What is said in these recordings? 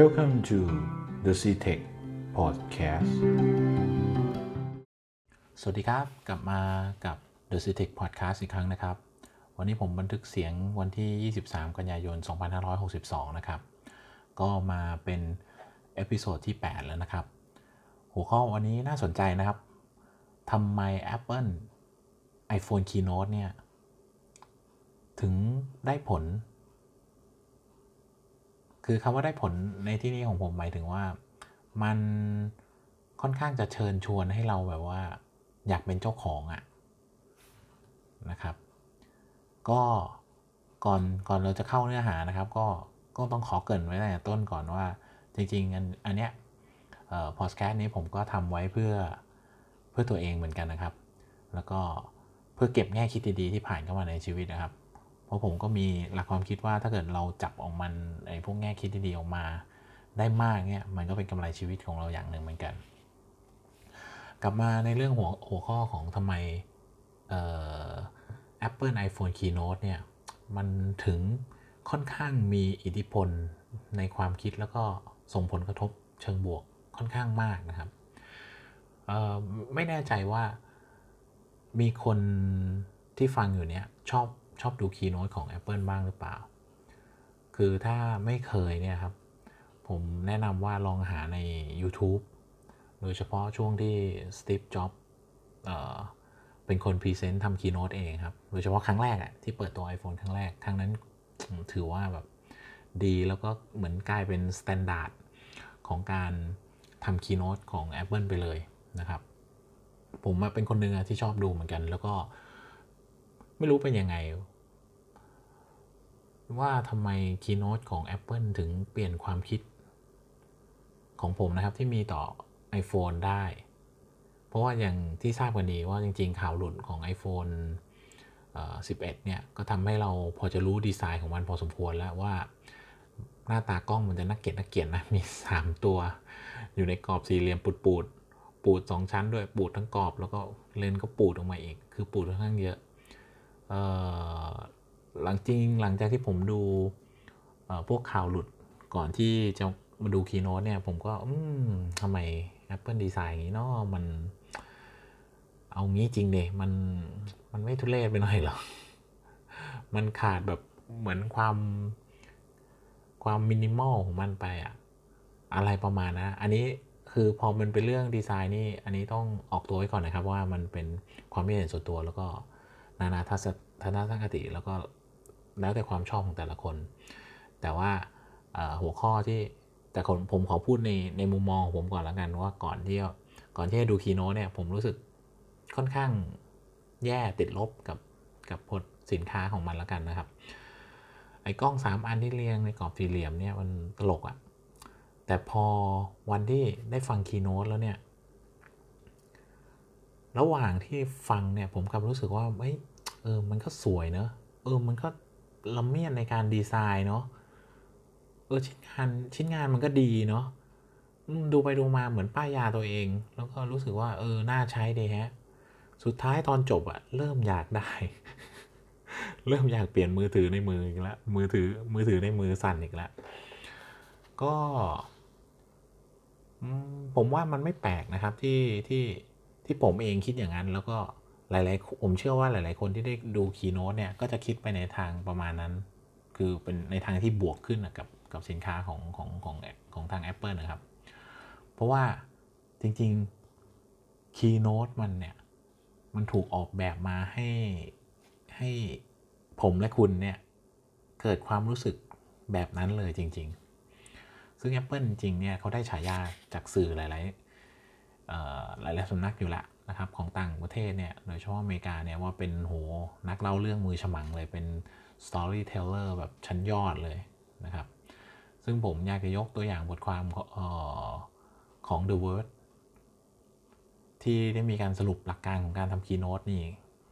Welcome to the CTech Podcast สวัสดีครับ กลับมากับ The CTech Podcast อีกครั้งนะครับ วันนี้ผมบันทึกเสียงวันที่ 23 กันยายน 2562 นะครับ ก็มาเป็น episode ที่ 8 แล้วนะครับ หัวข้อวันนี้น่าสนใจนะครับทำไม Apple iPhone Keynote เนี่ย ถึงได้ผล คือคำว่าได้ผลในที่นี้ของผมหมายถึงว่า มันค่อนข้างจะเชิญชวนให้เราแบบว่า อยากเป็นเจ้าของอะนะครับ ก็ก่อนก่อนเราจะเข้าเนื้อหานะครับ ก็ก็ต้องขอเกริ่นไว้ตั้งแต่ต้นก่อนว่า จริง ๆ อันอันเนี้ยพอสแคสต์นี้ผมก็ทำไว้เพื่อเพื่อตัวเองเหมือนกันนะครับ แล้วก็เพื่อเก็บแง่คิดดีๆที่ผ่านเข้ามาในชีวิตนะครับ เพราะผมก็มีหลักความคิดว่าถ้าเกิดเราจับออกมันไอ้พวกแง่คิดดีๆออกมาได้มากเนี่ยมันก็เป็นกำไรชีวิตของเราอย่างหนึ่งเหมือนกัน กลับมาในเรื่องหัวหัวข้อของทำไม Apple iPhone Keynote เนี่ยมันถึงค่อนข้างมีอิทธิพลในความคิดแล้วก็ส่งผลกระทบเชิงบวกค่อนข้างมากนะครับ ไม่แน่ใจว่ามีคนที่ฟังอยู่เนี้ยชอบ ชอบดู Keynote ของ Apple บ้างหรือเปล่า คือถ้าไม่เคยเนี่ยครับ ผมแนะนำว่าลองหาใน YouTube โดยเฉพาะช่วงที่ Steve Jobs เป็นคน present ทำ Keynote เองครับ โดยเฉพาะครั้งแรกอะที่เปิดตัว iPhone ครั้งแรก ครั้งนั้นถือว่าแบบดีแล้วก็เหมือนกลายเป็น standard ของการทำ keynote ของ Apple ไปเลยนะครับ ผมเป็นคนหนึ่งที่ชอบดูเหมือนกัน แล้วก็ ไม่รู้เป็นยังไง ว่าทำไม keynote ของ Apple ถึงเปลี่ยนความคิด ของผมนะครับที่มีต่อ iPhone ได้ เพราะว่าอย่างที่ทราบกันดีว่าจริงๆข่าวหลุดของ iPhone 11 เนี่ย ก็ทำให้เราพอจะรู้ดีไซน์ของมันพอสมควรแล้วว่าหน้าตากล้องมันจะน่าเกลียดน่าเกลียดนะ มี 3 ตัว อยู่ในกรอบสี่เหลี่ยมปูดปูดปูดสองชั้นด้วยปูดทั้งกรอบ แล้วก็เลนก็ปูดออกมาอีก คือปูดค่อนข้างเยอะ หลังจริงหลังจากที่ผมดูพวกข่าวหลุดก่อนที่จะมาดูคีโนตเนี่ย ผมก็ อืมทำไม Apple ดีไซน์อย่างนี้เนาะมัน เอางี้จริงเดยมันมันไม่ทุเรศไปหน่อยหรอ มันขาดแบบเหมือนความความมินิมอลของมันไปอะอะไรประมาณนะ อันนี้คือพอมันเป็นเรื่องดีไซน์นี่ อันนี้ต้องออกตัวไว้ก่อนนะครับว่ามันเป็นความคิดเห็นส่วนตัวแล้วก็ นานาทัศนคติแล้วก็แล้วแต่ความชอบของแต่ละคน แต่ว่าหัวข้อที่แต่ผมขอพูดในในมุมมองของผมก่อนล้วกันว่าก่อนที่ก่อนที่จะดูคีโนเนี่ยผมรู้สึกค่อนข้างแย่ติดลบกับกับผลสินค้าของมันล้วกันนะครับ ไอ้กล้อง 3 อันที่เรียงในกรอบสี่เหลี่ยมเนี่ยมันตลกอะ่ะแต่พอวันที่ได้ฟังคีโนตแล้วเนี่ย ระหว่างที่ฟังเนี่ยผมกลับรู้สึกว่าเฮ้ยเออมันก็สวยเนอะเออมันก็ละเมียดในการดีไซน์เนาะเออชิ้นงานชิ้นงานมันก็ดีเนาะดูไปดูมาเหมือนป้ายยาตัวเอง แล้วก็รู้สึกว่า เออ น่าใช้ดีฮะ สุดท้ายตอนจบอะเริ่มอยากได้ เริ่มอยากเปลี่ยนมือถือในมืออีกแล้วมือถือมือถือในมือสั่นอีกแล้วก็ผมว่ามันไม่แปลกนะครับที่ที่ ที่ผมเองคิดอย่างนั้น แล้วก็หลายๆ ผมเชื่อว่าหลาย ๆ คนที่ได้ดูคีโนตเนี่ยก็จะคิดไปในทางประมาณนั้น คือเป็นในทางที่บวกขึ้นกับกับสินค้าของของของของทาง Apple นะครับ เพราะว่าจริงๆ Keynote มันเนี่ย มันถูกออกแบบมาให้ให้ผมและคุณเนี่ย เกิดความรู้สึกแบบนั้นเลยจริง ๆ ซึ่ง Apple จริงเนี่ยเขาได้ฉายาจากสื่อหลาย ๆ หลายๆสำนักอยู่ละนะครับของต่างประเทศเนี่ยโดยเฉพาะอเมริกาเนี่ยว่าเป็นโหนักเล่าเรื่องมือฉมังเลยเป็น storyteller แบบชั้นยอดเลยนะครับ ซึ่งผมอยากจะยกตัวอย่างบทความของ The Word ที่ได้มีการสรุปหลักการของการทำคีโนตนี่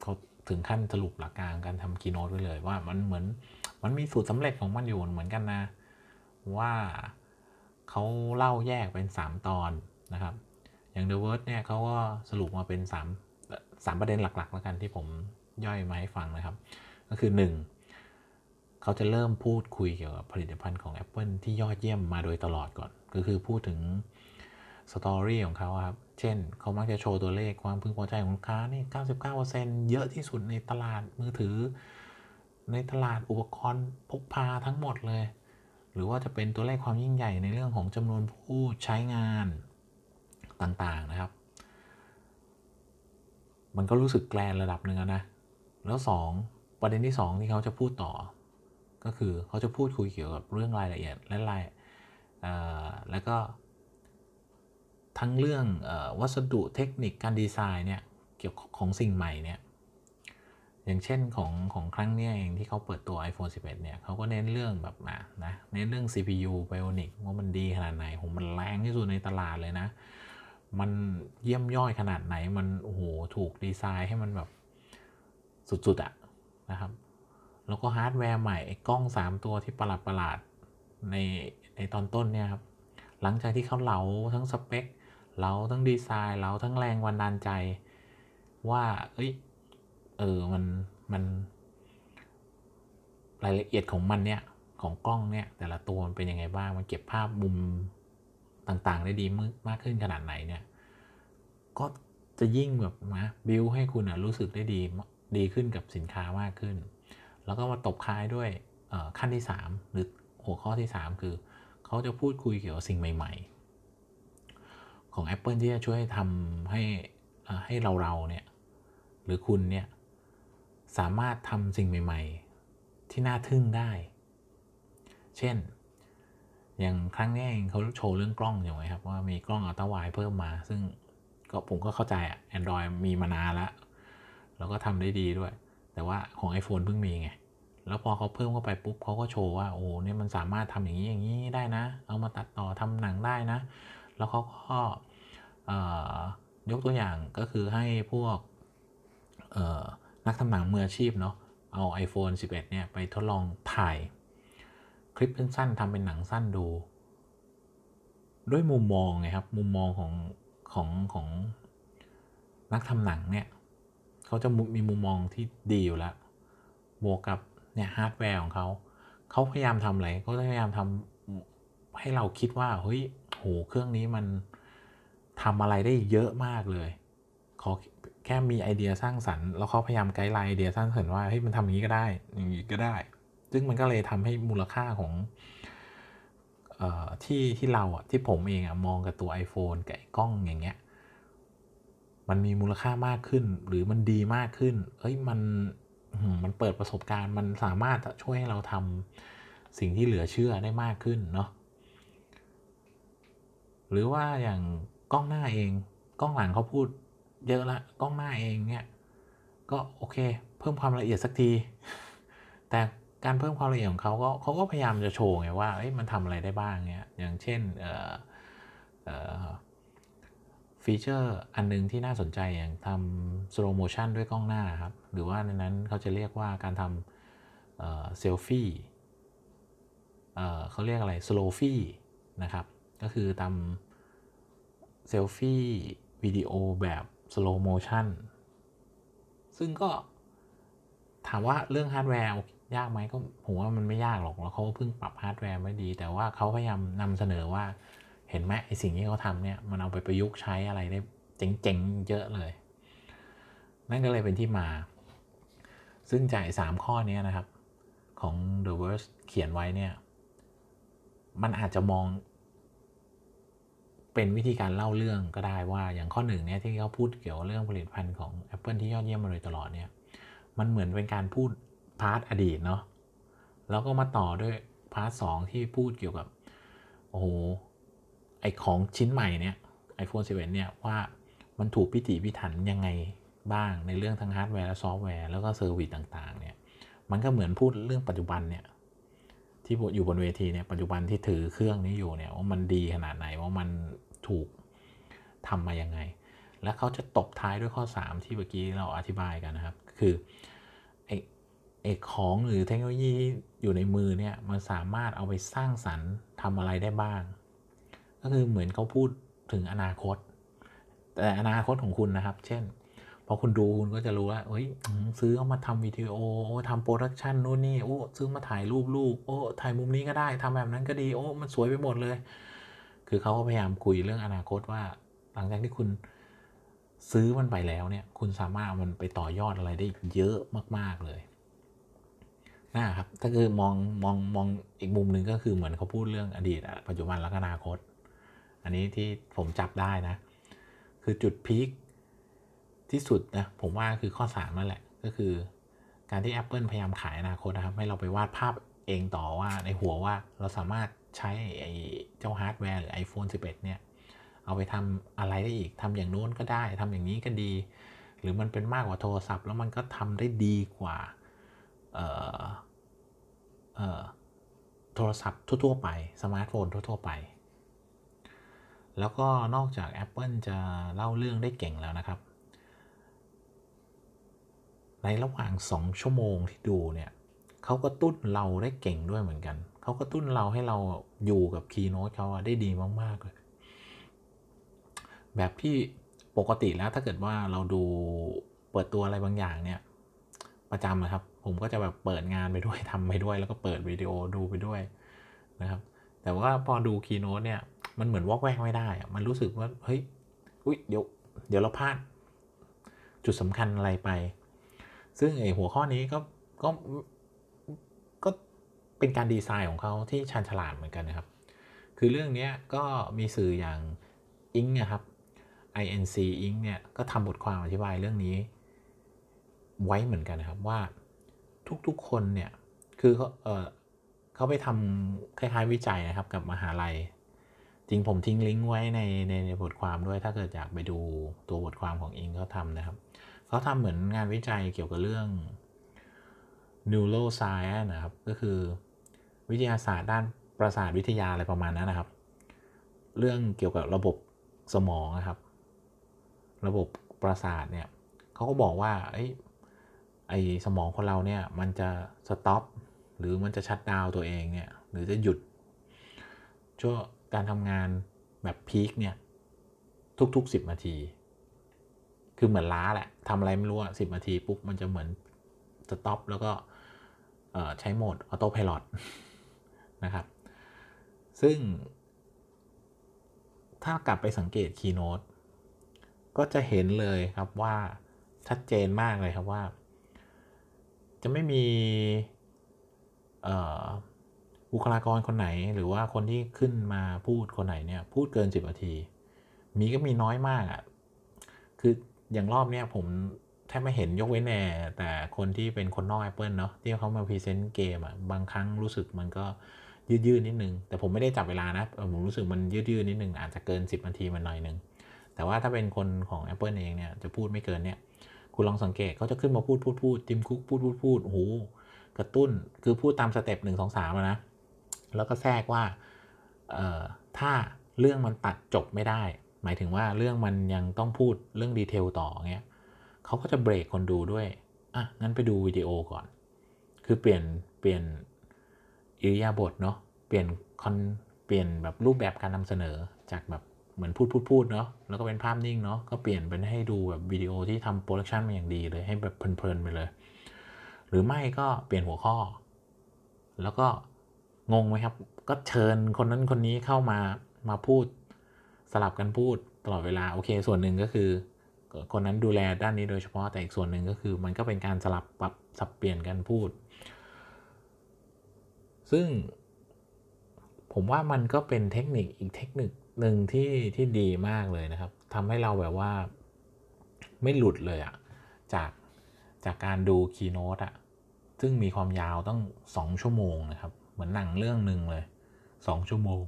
เขาถึงขั้นสรุปหลักการการทำคีโนตไว้เลยว่ามันเหมือนมันมีสูตรสำเร็จของมันอยู่เหมือนกันนะ ว่าเขาเล่าแยกเป็น 3 ตอนนะครับ อย่าง The Word เนี่ยเขาก็สรุปมาเป็น 3 3 ประเด็นหลักๆ แล้วกันที่ผมย่อยมาให้ฟังนะครับ ก็คือ 1 เขาจะเริ่มพูดคุยเกี่ยวกับผลิตภัณฑ์ของ Apple ที่ยอดเยี่ยมมาโดยตลอดก่อน ก็คือพูดถึงสตอรี่ของเขาครับ เช่น เขามักจะโชว์ตัวเลขความพึงพอใจของลูกค้านี่ 99%เยอะที่สุดในตลาดมือถือ ในตลาดอุปกรณ์พกพาทั้งหมดเลย หรือว่าจะเป็นตัวเลขความยิ่งใหญ่ในเรื่องของจำนวนผู้ใช้งาน ต่างๆนะครับ มันก็รู้สึกแกลนระดับหนึ่งนะ แล้วสองประเด็นที่สองที่เขาจะพูดต่อ ก็คือเขาจะพูดคุยเกี่ยวกับเรื่องรายละเอียดและรายแล้วก็ ทั้งเรื่องอวัสดุเทคนิคการดีไซน์เนี่ยเกี่ยวกับของสิ่งใหม่เนี่ยอย่างเช่นของของครั้งนี้เองที่เขาเปิดตัว iPhone 11 เนี่ยเขาก็เน้นเรื่องแบบนะนะเน้นเรื่อง CPU Bionic ว่ามันดีขนาดไหนโหมันแรงที่สุดในตลาดเลยนะ มันเยี่ยมยอดขนาดไหนมันโอ้โหถูกดีไซน์ให้มันแบบสุดๆอะนะครับ แล้วก็ฮาร์ดแวร์ใหม่ไอ้กล้อง 3 ตัวที่ประหลาดประหลาดๆในในตอนต้นเนี่ยครับ หลังจากที่เขาเหลาทั้งสเปคเหลาทั้งดีไซน์เหลาทั้งแรงบันดาลใจ ว่า เอ้ยเออมันมัน รายละเอียดของมันเนี่ยของกล้องเนี่ยแต่ละตัวมันเป็นยังไงบ้างมันเก็บภาพมุม ต่างๆ ได้ดีมากขึ้นขนาดไหนเนี่ย ก็จะยิ่งแบบนะบิวให้คุณอะรู้สึกได้ดีดีขึ้นกับสินค้ามากขึ้น แล้วก็มาตบท้ายด้วยขั้นที่ 3 หรือหัวข้อที่ 3 คือ เขาจะพูดคุยเกี่ยวกับสิ่งใหม่ ๆ ของ Apple ที่จะช่วยทำให้ให้เราเราเนี่ยหรือคุณเนี่ยสามารถทำสิ่งใหม่ ๆ ที่น่าทึ่งได้ เช่น อย่างครั้งนี้เองเขาโชว์เรื่องกล้องอยู่ไหมครับ ว่ามีกล้องอัลตร้าไวเพิ่มมา ซึ่งก็ผมก็เข้าใจอะ Android มีมานานแล้ว แล้วก็ทำได้ดีด้วย แต่ว่าของ iPhone เพิ่งมีไง แล้วพอเขาเพิ่มเข้าไปปุ๊บเขาก็โชว์ว่าโอ้เนี่ยมันสามารถทำอย่างนี้อย่างนี้ได้นะ เอามาตัดต่อทำหนังได้นะ แล้วเขาก็ยกตัวอย่างก็คือให้พวกนักทำหนังมืออาชีพเนาะเอา iPhone 11 เนี่ยไปทดลองถ่าย คลิปสั้นๆทำเป็นหนังสั้นดู ด้วยมุมมองไงครับมุมมองของของของนักทำหนังเนี่ยเขาจะมีมุมมองที่ดีอยู่แล้วบวกกับเนี่ยฮาร์ดแวร์ของเขาเขาพยายามทำอะไรเขาพยายามทำให้เราคิดว่าเฮ้ยโหเครื่องนี้มันทำอะไรได้เยอะมากเลยขอแค่มีไอเดียสร้างสรรค์แล้วเขาพยายามไกด์ไลน์ไอเดียสร้างสรรค์ว่าเฮ้ยมันทำอย่างนี้ก็ได้ อย่างนี้ก็ได้ ซึ่งมันก็เลยทำให้มูลค่าของออที่ที่เราอะที่ผมเองอะมองกับตัว iPhone กับกล้องอย่างเงี้ยมันมีมูลค่ามากขึ้นหรือมันดีมากขึ้นเฮ้ยมันมันเปิดประสบการณ์มันสามารถช่วยให้เราทำสิ่งที่เหลือเชื่อได้มากขึ้นเนาะหรือว่าอย่างกล้องหน้าเอง กล้องหลังเขาพูดเยอะละกล้องหน้าเองเนี่ยก็โอเค เพิ่มความละเอียดสักที แต่ การเพิ่มความละเอียดของเขาก็เขาก็พยายามจะโชว์ไงว่ามันทำอะไรได้บ้างเนี่ยอย่างเช่นฟีเจอร์อันนึงที่น่าสนใจอย่างทำ slow motion ด้วยกล้องหน้าครับ หรือว่าในนั้นเขาจะเรียกว่าการทำเซลฟี่เขาเรียกอะไร slow f ีนะครับ ก็คือทำเซลฟี่วิดีโอแบบ slow motion ซึ่งก็ถามว่าเรื่องฮาร์ดแวร์ ยากไหมก็ผมว่ามันไม่ยากหรอกแล้วเขาเพิ่งปรับฮาร์ดแวร์ไม่ดี แต่ว่าเขาพยายามนำเสนอว่าเห็นไหมไอสิ่งที่เขาทำเนี่ยมันเอาไปประยุกต์ใช้อะไรได้เจ๋งๆเยอะเลย นั่นก็เลยเป็นที่มา ซึ่งจากสามข้อนี้นะครับของ The Verge เขียนไว้เนี่ย มันอาจจะมอง เป็นวิธีการเล่าเรื่องก็ได้ว่าอย่างข้อหนึ่งเนี่ยที่เขาพูดเกี่ยวกับเรื่องผลิตภัณฑ์ของ Apple ที่ยอดเยี่ยมมาโดยตลอดเนี่ย มันเหมือนเป็นการพูด part อดีตเนาะแล้วก็มาต่อด้วย part ที่พูดเกี่ยวกับ โอ้โห ไอของชิ้นใหม่เนี่ย iPhone 11เนี่ย ว่ามันถูกพิถีพิถันยังไงบ้างในเรื่องทั้งฮาร์ดแวร์และซอฟต์แวร์แล้วก็ service ต่างๆ เนี่ย มันก็เหมือนพูดเรื่องปัจจุบันเนี่ย ที่อยู่บนเวทีเนี่ย ปัจจุบันที่ถือเครื่องนี้อยู่เนี่ย ว่ามันดีขนาดไหนว่ามันถูกทำมายังไง แล้วเขาจะตบท้ายด้วยข้อ 3 ที่เมื่อกี้เราอธิบายกันนะครับ คือ ไอของหรือเทคโนโลยีอยู่ในมือเนี่ยมันสามารถเอาไปสร้างสรรค์ทำอะไรได้บ้าง ก็คือเหมือนเขาพูดถึงอนาคต แต่อนาคตของคุณนะครับ เช่นพอคุณดูคุณก็จะรู้ว่าเฮ้ยซื้อเอามาทำวิดีโอโอ้ทำ production นู่นนี่โอ้ซื้อมาถ่ายรูปลูกโอ้ถ่ายมุมนี้ก็ได้ทำแบบนั้นก็ดีโอ้มันสวยไปหมดเลย คือเขาก็พยายามคุยเรื่องอนาคตว่า หลังจากที่คุณซื้อมันไปแล้วเนี่ย คุณสามารถเอามันไปต่อยอดอะไรได้เยอะมาก ๆเลย นะครับถ้าคือมองมองมองอีกมุมหนึ่งก็คือเหมือนเขาพูดเรื่องอดีตปัจจุบันและอนาคต อันนี้ที่ผมจับได้นะ คือจุด peak ที่สุดนะผมว่าคือข้อ3นั่นแหละ ก็คือการที่ Apple พยายามขายอนาคตนะครับ ให้เราไปวาดภาพเองต่อว่าในหัวว่าเราสามารถใช้ไอ้เจ้าฮาร์ดแวร์หรือ iPhone 11 เนี่ย เอาไปทำอะไรได้อีกทำอย่างโน้นก็ได้ทำอย่างนี้ก็ดี หรือมันเป็นมากกว่าโทรศัพท์ แล้วมันก็ทำได้ดีกว่า เอ่อ โทรศัพท์ทั่ว ๆ ไป สมาร์ทโฟนทั่ว ๆ ไป แล้วก็นอกจาก Apple จะเล่าเรื่องได้เก่งแล้วนะครับ ในระหว่าง 2 ชั่วโมงที่ดูเนี่ยเขากระตุ้นเราได้เก่งด้วยเหมือนกันเขากระตุ้นเราให้เราอยู่กับ keynote เขาได้ดีมาก ๆ เลย แบบที่ปกติแล้วถ้าเกิดว่าเราดูเปิดตัวอะไรบางอย่างเนี่ย ประจำนะครับ ผมก็จะแบบเปิดงานไปด้วยทำไปด้วย แล้วก็เปิดวิดีโอดูไปด้วยนะครับ แต่ว่าพอดูคีโน้ตเนี่ยมันเหมือนวอกแวกไม่ได้อะมันรู้สึกว่าเฮ้ยอุ้ยเดี๋ยวเดี๋ยวเราพลาดจุดสำคัญอะไรไป ซึ่งไอหัวข้อนี้ก็ก็ก็เป็นการดีไซน์ของเขาที่ชันฉลาดเหมือนกันนะครับ คือเรื่องนี้ก็มีสื่ออย่างอิงนะครับ INC อิงเนี่ยก็ทำบทความอธิบายเรื่องนี้ ไว้เหมือนกันนะครับว่าทุกๆคนเนี่ยคือเขาเออเขาไปทำคล้ายๆวิจัยนะครับกับมหาลัย จริงผมทิ้งลิงก์ไว้ในในในบทความด้วยถ้าเกิดอยากไปดูตัวบทความของอิงเขาทำนะครับเขาทำเหมือนงานวิจัยเกี่ยวกับเรื่อง neuroscience นะครับ ก็คือวิทยาศาสตร์ด้านประสาทวิทยาอะไรประมาณนั้นนะครับ เรื่องเกี่ยวกับระบบสมองนะครับ ระบบประสาทเนี่ยเขาก็บอกว่า ไอ้สมองคนเราเนี่ยมันจะสต็อปหรือมันจะชัดดาวตัวเองเนี่ยหรือจะหยุดช่วงการทำงานแบบพีคเนี่ยทุกๆ 10นาที คือเหมือนล้าแหละทำอะไรไม่รู้อะสินาทีปุ๊บมันจะเหมือนstop แล้วก็ใช้โหมด autopilot นะครับ ซึ่ง ถ้ากลับไปสังเกต keynote ก็จะเห็นเลยครับว่าชัดเจนมากเลยครับว่า จะไม่มีบุคลากรคนไหนหรือว่าคนที่ขึ้นมาพูดคนไหนเนี่ยพูดเกิน 10นาที มีก็มีน้อยมากอะ่ะคืออย่างรอบเนี้ยผมแทบไม่เห็นยกเว้นแน่แต่คนที่เป็นคนนอก Apple เนาะที่เขามา present เกมอะ่ะบางครั้งรู้สึกมันก็ยืดยืดนิดนึง แต่ผมไม่ได้จับเวลานะ ผมรู้สึกมันยืดยืดนิดนึง อาจจะเกิน 10นาทีมันหน่อยนึง แต่ว่าถ้าเป็นคนของ Apple เองเนี่ยจะพูดไม่เกินเนี่ย คุณลองสังเกตเขาจะขึ้นมาพูดพูดพูดทิมคุกพูดพูดพูดโอ้โหกระตุ้นคือพูดตาม step หนึ่งสองสามนะ แล้วก็แทรกว่าเอ่อถ้าเรื่องมันตัดจบไม่ได้ หมายถึงว่าเรื่องมันยังต้องพูดเรื่อง detail ต่อเงี้ยเขาก็จะเบรกคนดูด้วยอะงั้นไปดูวิดีโอก่อน คือเปลี่ยนเปลี่ยนอิริยาบถเนาะเปลี่ยนคอนเปลี่ยนแบบรูปแบบการนำเสนอจากแบบ เหมือนพูดพูดพูดเนาะแล้วก็เป็นภาพนิ่งเนาะก็เปลี่ยนเป็นให้ดูแบบวิดีโอที่ทำ production มาอย่างดีเลยให้แบบเพลินๆไปเลย หรือไม่ก็เปลี่ยนหัวข้อ แล้วก็งงไหมครับ ก็เชิญคนนั้นคนนี้เข้ามามาพูดสลับกันพูดตลอดเวลาโอเค ส่วนหนึ่งก็คือ คนนั้นดูแลด้านนี้โดยเฉพาะแต่อีกส่วนหนึ่งก็คือ มันก็เป็นการสลับปรับสับเปลี่ยนกันพูด ซึ่งผมว่ามันก็เป็นเทคนิคอีกเทคนิค หนึ่งที่ที่ดีมากเลยนะครับทำให้เราแบบว่าไม่หลุดเลยอะจากจากการดู keynote อะซึ่งมีความยาวตั้งสองชั่วโมงนะครับ เหมือนหนังเรื่องหนึ่งเลยสองชั่วโมง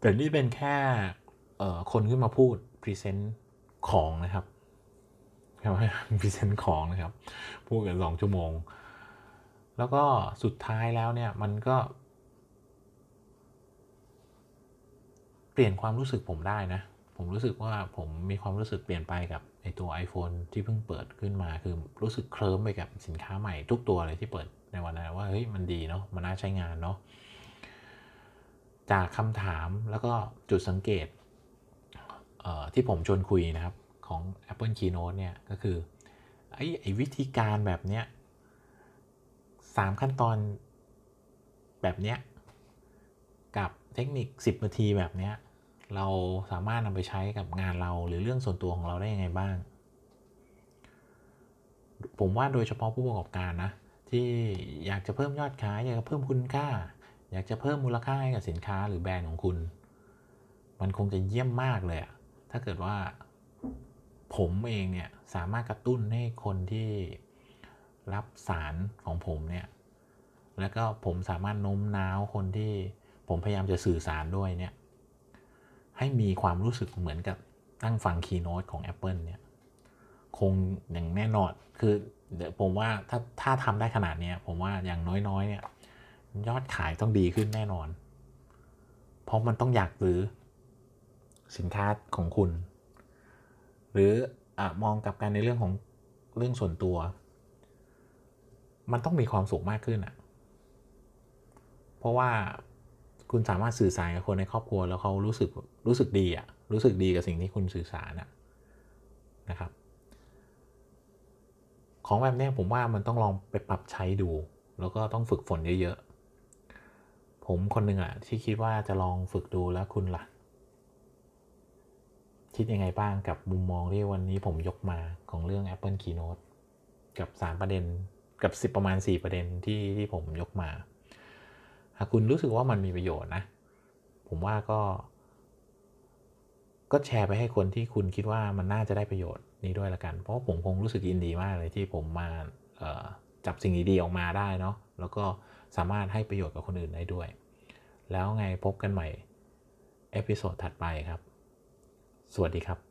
แต่นี่เป็นแค่คนขึ้นมาพูด present ของนะครับครับ present ของนะครับ พูดกันสองชั่วโมง แล้วก็สุดท้ายแล้วเนี่ยมันก็ เป ลี่ยนความรู้สึกผมได้นะ ผมรู้สึกว่าผมมีความรู้สึกเปลี่ยนไปกับไอตัว iPhone ที่เพิ่งเปิดขึ้นมา คือรู้สึกเคลิ้มไปกับสินค้าใหม่ทุกตัวเลยที่เปิดในวันนั้นว่าเฮ้ยมันดีเนาะมันน่าใช้งานเนาะจากคำถามแล้วก็จุดสังเกตเอ่อที่ผมชวนคุยนะครับของ Apple Keynote เนี่ยก็คือไอ้ไอวิธีการแบบเนี้ยสามขั้นตอนแบบเนี้ยกับเทคนิค 10 นาทีแบบเนี้ย เราสามารถนำไปใช้กับงานเราหรือเรื่องส่วนตัวของเราได้ยังไงบ้าง ผมว่าโดยเฉพาะผู้ประกอบการนะ ที่อยากจะเพิ่มยอดขายอยากจะเพิ่มคุณค่า อยากจะเพิ่มมูลค่าให้กับสินค้าหรือแบรนด์ของคุณ มันคงจะเยี่ยมมากเลยอะถ้าเกิดว่าผมเองเนี่ยสามารถกระตุ้นให้คนที่รับสารของผมเนี่ยแล้วก็ผมสามารถโน้มน้าวคนที่ผมพยายามจะสื่อสารด้วยเนี่ย ให้มีความรู้สึกเหมือนกับนั่งฟังคีย์โน้ตของ Apple เนี่ยคงอย่างแน่นอนคือเดี๋ยวผมว่าถ้าถ้าทำได้ขนาดนี้ผมว่าอย่างน้อยๆเนี่ยยอดขายต้องดีขึ้นแน่นอน เพราะมันต้องอยากซื้อสินค้าของคุณ หรืออมองกับกันในเรื่องของเรื่องส่วนตัว มันต้องมีความสุขมากขึ้นอะ เพราะว่า คุณสามารถสื่อสารกับคนในครอบครัวแล้วเขารู้สึกรู้สึกดีอะรู้สึกดีกับสิ่งที่คุณสื่อสารอะนะครับ ของแบบนี้ผมว่ามันต้องลองไปปรับใช้ดู แล้วก็ต้องฝึกฝนเยอะๆ ผมคนหนึ่งอะที่คิดว่าจะลองฝึกดูแล้วคุณล่ะ คิดยังไงบ้างกับมุมมองที่วันนี้ผมยกมาของเรื่อง Apple Keynote กับ 3 ประเด็นกับ 10 ประมาณ 4 ประเด็นที่ที่ผมยกมา หาคุณรู้สึกว่ามันมีประโยชน์นะ ผมว่าก็ ก็แชร์ไปให้คนที่คุณคิดว่ามันน่าจะได้ประโยชน์นี้ด้วยละกัน เพราะผมคงรู้สึกยินดีมากเลยที่ผมมาจับสิ่งดีๆออกมาได้เนาะ แล้วก็สามารถให้ประโยชน์กับคนอื่นได้ด้วย แล้วไงพบกันใหม่ เอพิโซดถัดไปครับ สวัสดีครับ